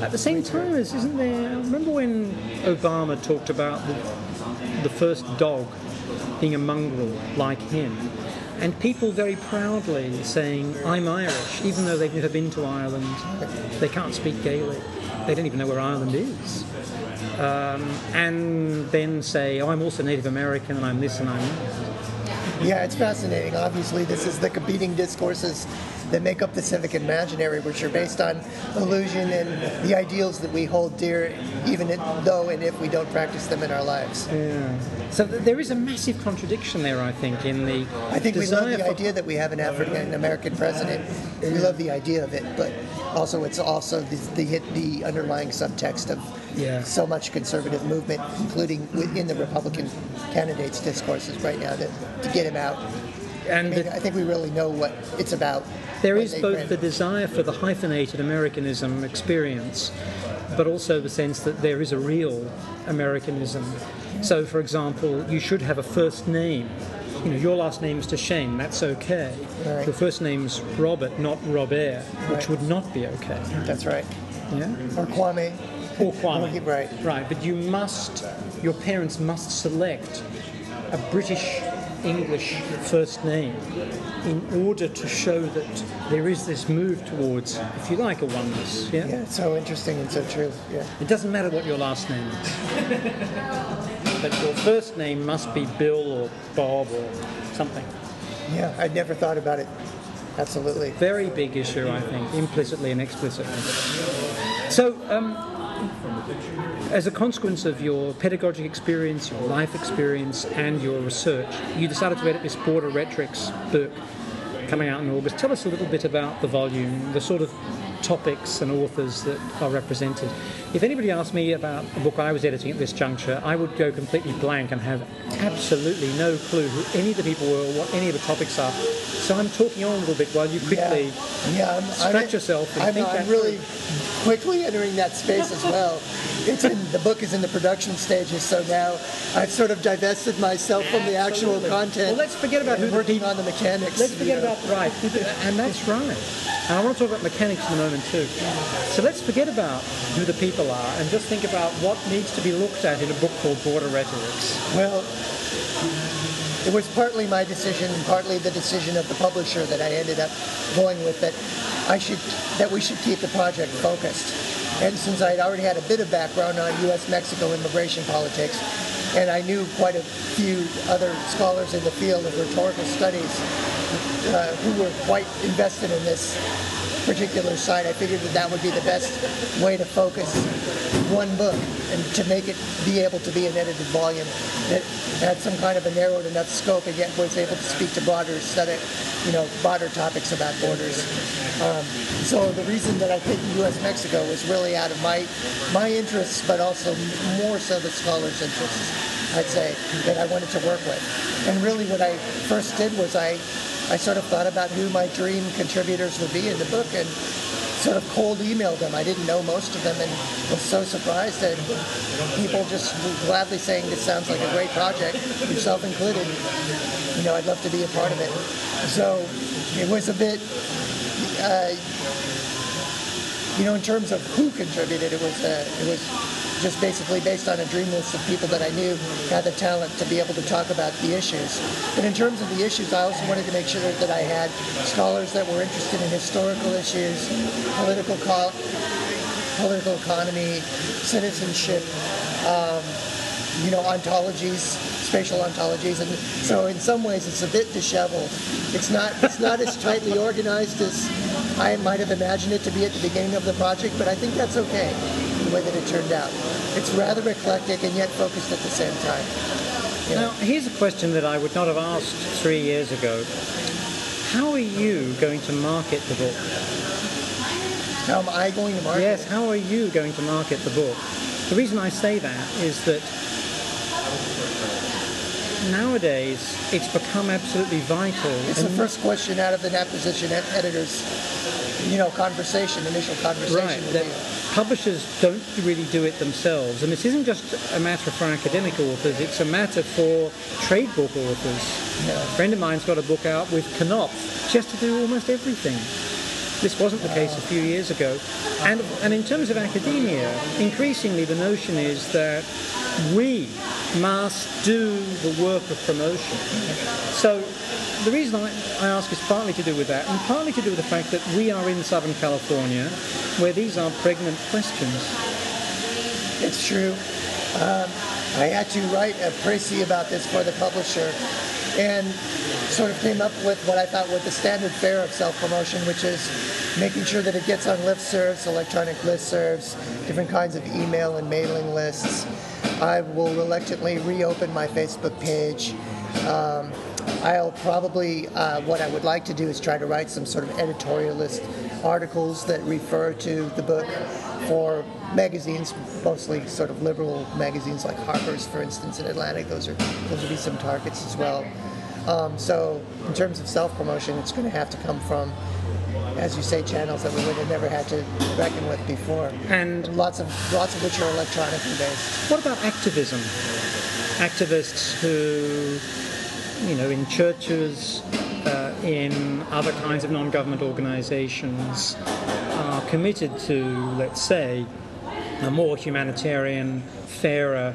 At the same time, is- isn't there? Remember when Obama talked about the, the first dog being a mongrel like him, and people very proudly saying, "I'm Irish," even though they've never been to Ireland, they can't speak Gaelic, they don't even know where Ireland is, um, and then say, "Oh, I'm also Native American, and I'm this and I'm that." yeah, it's fascinating. Obviously, this is the competing discourses that make up the civic imaginary, which are based on illusion and the ideals that we hold dear, even though and if we don't practice them in our lives. Yeah. So th- there is a massive contradiction there, I think, in the I think we love the for idea that we have an African American president. We love the idea of it, but also it's also the the, hit, the underlying subtext of Yeah. so much conservative movement, including within the Republican candidates' discourses right now, to, to get him out. I and mean, the- I think we really know what it's about. There is both the desire for the hyphenated Americanism experience, but also the sense that there is a real Americanism. So, for example, you should have a first name. You know, your last name name's DeChaine, that's okay. Right. Your first name's Robert, not Robert, which Right. would not be okay. That's right. Yeah? Or Kwame. Or Kwame. Right. Right, but you must, your parents must select a British English first name in order to show that there is this move towards, if you like, a oneness. Yeah? Yeah, it's so interesting and so true. Yeah. It doesn't matter what your last name is. <laughs> but your first name must be Bill or Bob or something. Yeah, I'd never thought about it. Absolutely. Very big issue, I think, implicitly and explicitly. So, um, as a consequence of your pedagogic experience, your life experience, and your research, you decided to edit this Border Rhetorics book coming out in August. Tell us a little bit about the volume, the sort of topics and authors that are represented. If anybody asked me about the book I was editing at this juncture, I would go completely blank and have absolutely no clue who any of the people were or what any of the topics are. So I'm talking on a little bit while you quickly yeah, yeah I'm, stretch I'm, yourself and I'm, I'm really through. quickly entering that space as well. It's in the book is in the production stages, so now I've sort of divested myself from the actual content. Well, let's forget about who the working people- on the mechanics. Let's forget know. about right, and that's right. And I want to talk about mechanics in a moment too. So let's forget about who the people are and just think about what needs to be looked at in a book called Border Rhetorics. Well, it was partly my decision and partly the decision of the publisher that I ended up going with that I should that we should keep the project focused. And since I'd already had a bit of background on U.S.-Mexico immigration politics, and I knew quite a few other scholars in the field of rhetorical studies uh, who were quite invested in this particular side, I figured that that would be the best way to focus one book and to make it be able to be an edited volume that had some kind of a narrowed enough scope and yet was able to speak to broader aesthetic, you know, broader topics about borders. Um, so the reason that I picked U.S.-Mexico was really out of my my interests, but also more so the scholars' interests. I'd say that I wanted to work with. And really, what I first did was I I sort of thought about who my dream contributors would be in the book and sort of cold emailed them. I didn't know most of them and was so surprised that people just gladly saying this sounds like a great project, yourself included. You know, I'd love to be a part of it. So it was a bit, uh, you know, in terms of who contributed, it was uh, it was just basically based on a dream list of people that I knew had the talent to be able to talk about the issues. But in terms of the issues, I also wanted to make sure that I had scholars that were interested in historical issues, political co- political economy, citizenship, um, you know, ontologies, spatial ontologies, and so in some ways it's a bit disheveled. It's not it's not as tightly organized as I might have imagined it to be at the beginning of the project, but I think that's okay the way that it turned out. It's rather eclectic and yet focused at the same time. You know, Now, here's a question that I would not have asked three years ago. How are you going to market the book? how am I going to market? Yes, how are you going to market the book? The reason I say that is that nowadays it's become absolutely vital. It's the first question out of the acquisition ed- editor's, you know, conversation, initial conversation. Right, with that. Publishers don't really do it themselves. And this isn't just a matter for academic authors, it's a matter for trade book authors. Yeah. A friend of mine's got a book out with Knopf just to do almost everything. This wasn't the case a few years ago. And, and in terms of academia, increasingly the notion is that we must do the work of promotion. So the reason I, I ask is partly to do with that, and partly to do with the fact that we are in Southern California, where these are pregnant questions. It's true. Um, I had to write a précis about this for the publisher and sort of came up with what I thought was the standard fare of self-promotion, which is making sure that it gets on listservs, electronic listservs, different kinds of email and mailing lists. I will reluctantly reopen my Facebook page. Um, I'll probably, uh, what I would like to do is try to write some sort of editorialist articles that refer to the book for magazines, mostly sort of liberal magazines like Harper's, for instance, and Atlantic. Those are those would be some targets as well. Um, so in terms of self-promotion, it's going to have to come from, as you say, channels that we would have never had to reckon with before, And lots of lots of which are electronically based. what about activism? Activists who, you know, in churches, uh, in other kinds of non-government organizations, are committed to, let's say, a more humanitarian, fairer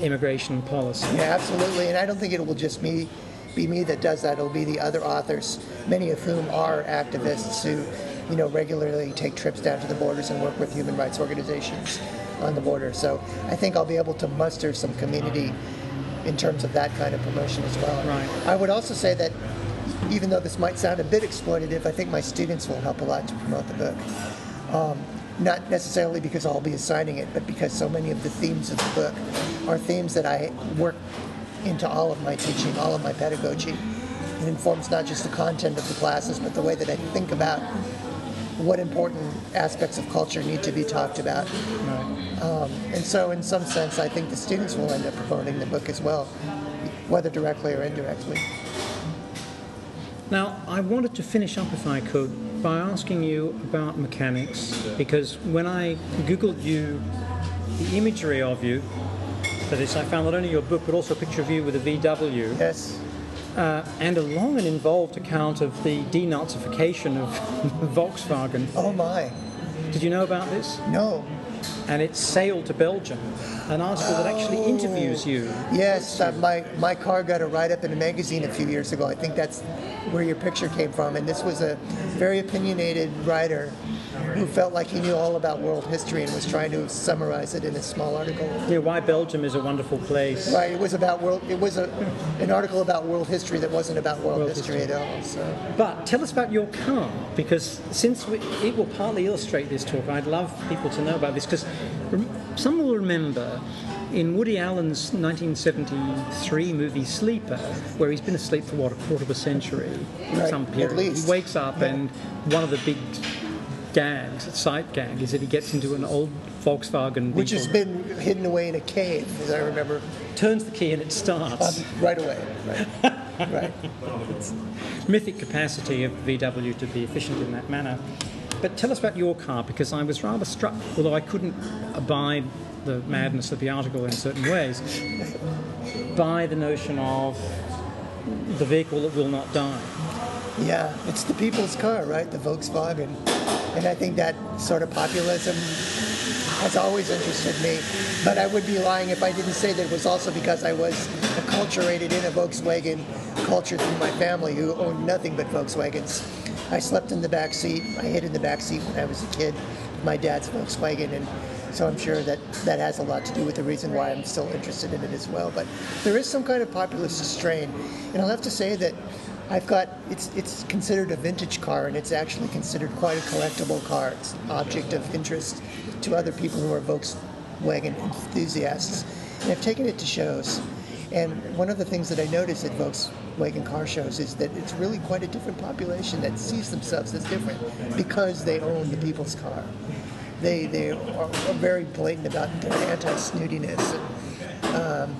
immigration policy. Yeah, absolutely. And I don't think it will just me, be me that does that. It'll be the other authors, many of whom are activists who, you know, regularly take trips down to the borders and work with human rights organizations. on the border. So I think I'll be able to muster some community in terms of that kind of promotion as well. Right. I would also say that even though this might sound a bit exploitative, I think my students will help a lot to promote the book. Um, not necessarily because I'll be assigning it, but because so many of the themes of the book are themes that I work into all of my teaching, all of my pedagogy. It informs not just the content of the classes, but the way that I think about what important aspects of culture need to be talked about. Um, and so, in some sense, I think the students will end up promoting the book as well, whether directly or indirectly. Now, I wanted to finish up, if I could, by asking you about mechanics, because when I googled you, the imagery of you for this, I found not only your book, but also a picture of you with a VW, Yes. Uh, and a long and involved account of the denazification of <laughs> Volkswagen. Oh my. Did you know about this? No. And it sailed to Belgium, an article that actually interviews you. Yes, uh, my my car got a write up in a magazine a few years ago. I think that's where your picture came from. And this was a very opinionated writer who felt like he knew all about world history and was trying to summarize it in a small article. Yeah, why Belgium is a wonderful place. Right. It was about world. It was a an article about world history that wasn't about world, World history, history. at all. So But tell us about your car, because since we, it will partly illustrate this talk, I'd love people to know about this, because some will remember in Woody Allen's 1973 movie Sleeper, where he's been asleep for what a quarter of a century, Right, some at period. least. He wakes up, Yeah. and one of the big gags, sight gag, is that he gets into an old Volkswagen which has been hidden away in a cave, as I remember, turns the key, and it starts. um, right away. Right. <laughs> right. mythic capacity of VW to be efficient in that manner. But tell us about your car because I was rather struck, although I couldn't abide the madness of the article in certain ways, by the notion of the vehicle that will not die. Yeah, it's the people's car, right? The Volkswagen. And I think that sort of populism has always interested me. But I would be lying if I didn't say that it was also because I was acculturated in a Volkswagen culture through my family who owned nothing but Volkswagens. I slept in the back seat. I hid in the back seat when I was a kid. My dad's Volkswagen, and so I'm sure that that has a lot to do with the reason why I'm still interested in it as well. But there is some kind of populist strain, and I'll have to say that I've got it's it's considered a vintage car, and it's actually considered quite a collectible car. It's an object of interest to other people who are Volkswagen enthusiasts, and I've taken it to shows. And one of the things that I notice at Volkswagen car shows is that it's really quite a different population that sees themselves as different because they own the people's car. They they are, very blatant about their anti-snootiness. Um,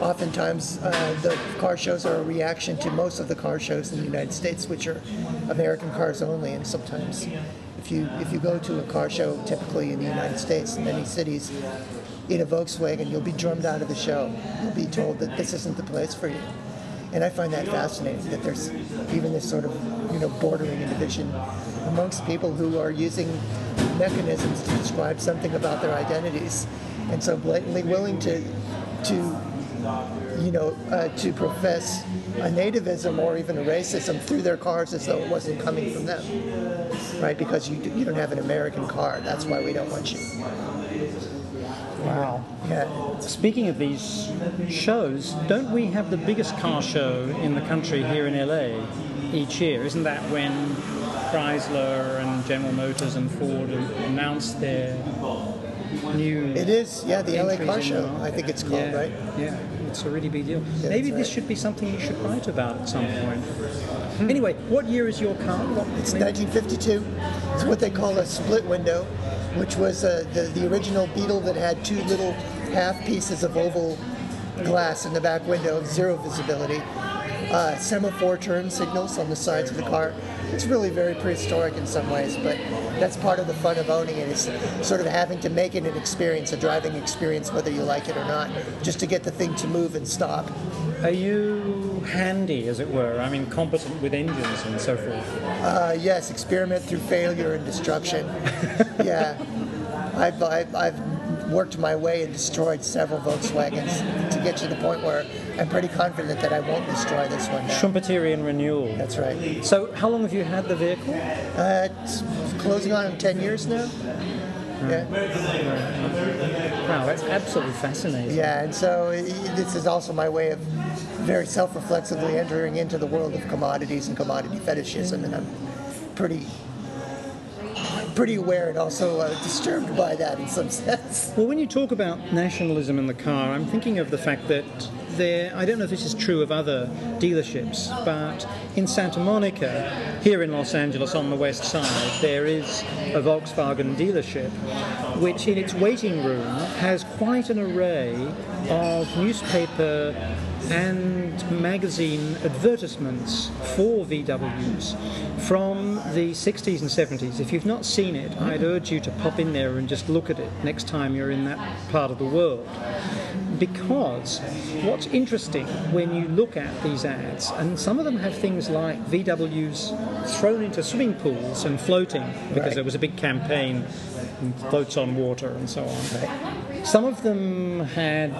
oftentimes, uh, the car shows are a reaction to most of the car shows in the United States, which are American cars only. And sometimes, if you if you go to a car show, typically in the United States, in many cities, in a Volkswagen, you'll be drummed out of the show. You'll be told that this isn't the place for you. And I find that fascinating that there's even this sort of you know bordering in division amongst people who are using mechanisms to describe something about their identities, and so blatantly willing to to you know uh, to profess a nativism or even a racism through their cars as though it wasn't coming from them, right? Because you you don't have an American car, that's why we don't want you. Wow. Yeah. Speaking of these shows, don't we have the biggest car show in the country here in LA each year? Isn't that when Chrysler and General Motors and Ford announced their new It is, yeah, the LA Car Show, I think it's called, yeah, right? Yeah, it's a really big deal. Yeah, Maybe this right. should be something you should write about at some point. Hmm. Anyway, what year is your car? What, It's 1952. It's what they call a split window, which was uh, the, the original Beetle that had two little half pieces of oval glass in the back window, zero visibility. Uh, semaphore turn signals on the sides of the car. It's really very prehistoric in some ways, but that's part of the fun of owning it is sort of having to make it an experience, a driving experience, whether you like it or not, just to get the thing to move and stop. Are you handy, as it were? I mean, competent with engines and so forth? Uh, yes, experiment through failure and destruction. <laughs> yeah, I've, I've, I've worked my way and destroyed several Volkswagens to get to the point where I'm pretty confident that I won't destroy this one now. Schumpeterian renewal. That's right. So, how long have you had the vehicle? Uh, it's closing on 10 years now. Yeah. Wow, that's absolutely fascinating. Yeah, and so this is also my way of very self-reflexively entering into the world of commodities and commodity fetishism, and I'm pretty pretty aware and also uh, disturbed by that in some sense. Well, when you talk about nationalism in the car, I'm thinking of the fact that there, I don't know if this is true of other dealerships, but in Santa Monica, here in Los Angeles on the west side, there is a Volkswagen dealership which in its waiting room has quite an array of newspaper and magazine advertisements for VWs from the 60s and 70s. If you've not seen it, I'd urge you to pop in there and just look at it next time you're in that part of the world. Because what's interesting when you look at these ads, and some of them have things like VWs thrown into swimming pools and floating because Right. there was a big campaign, floats on water and so on. Some of them had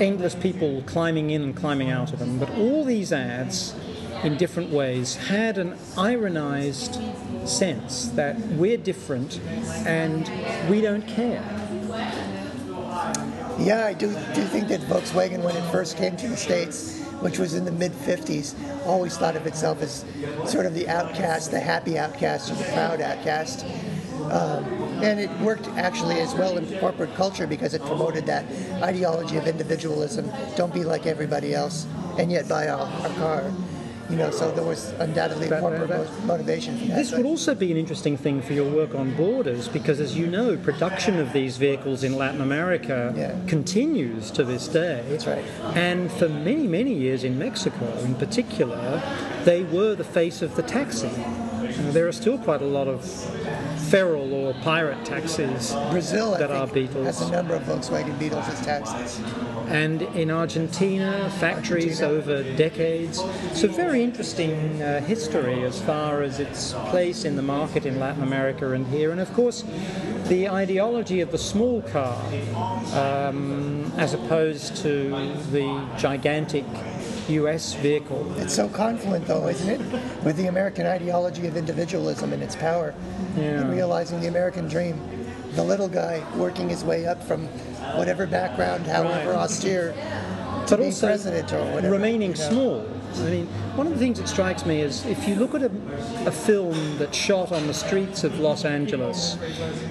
endless people climbing in and climbing out of them, but all these ads, in different ways, had an ironized sense that we're different and we don't care. Yeah, I do, do think that Volkswagen, when it first came to the States, which was in the mid 50s, always thought of itself as sort of the outcast, the happy outcast, or the proud outcast. Um, and it worked actually as well in corporate culture because it promoted that ideology of individualism don't be like everybody else, and yet buy a, a car. You know, so there was undoubtedly But- corporate but- mo- motivation for that. This would also be an interesting thing for your work on borders because, as you know, production of these vehicles in Latin America Yeah. continues to this day. That's right. And for many, many years in Mexico, in particular, they were the face of the taxi. There are still quite a lot of feral or pirate taxis Brazil, I that are Beetles. has a number of Volkswagen Beetles as taxis. and in Argentina, factories Argentina. over decades. So, very interesting uh, history as far as its place in the market in Latin America and here. And of course, the ideology of the small car um, as opposed to the gigantic US vehicle. It's so confluent, though, isn't it? With the American ideology of individualism and its power, Yeah. and realizing the American dream. The little guy working his way up from whatever background, however Right. austere, to but also president or whatever. remaining you know. small. I mean, one of the things that strikes me is if you look at a, a film that's shot on the streets of Los Angeles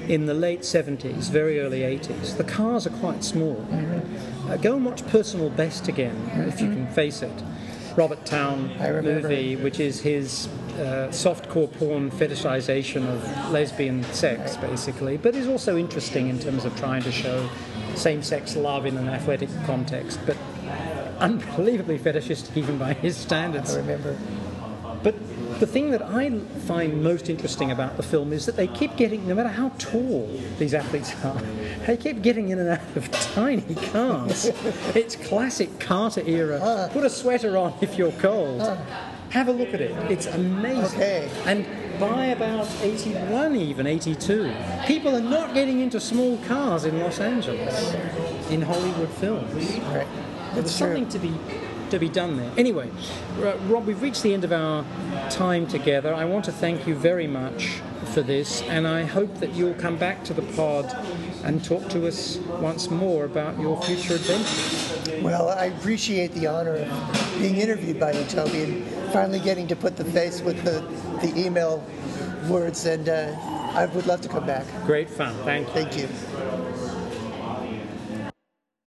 in the late 70s, very early 80s, the cars are quite small. Uh, go and watch Personal Best again, if you can face it. Robert Towne movie, which is his uh, softcore porn fetishization of lesbian sex, basically, but is also interesting in terms of trying to show same-sex love in an athletic context, but unbelievably fetishistic even by his standards. I remember. But the thing that I find most interesting about the film is that they keep getting, no matter how tall these athletes are, they keep getting in and out of tiny cars. <laughs> it's classic Carter era. Ah. Put a sweater on if you're cold. Ah. Have a look at it. It's amazing. Okay. And by about 81, even 82, people are not getting into small cars in Los Angeles in Hollywood films. Right. There's true. something to be to be done there. Anyway, Rob, we've reached the end of our time together. I want to thank you very much for this, and I hope that you'll come back to the pod and talk to us once more about your future adventures. Well, I appreciate the honor of being interviewed by you, Toby, and finally getting to put the face with the, the email words, and uh, I would love to come back. Great fun. Thank you. Thank you.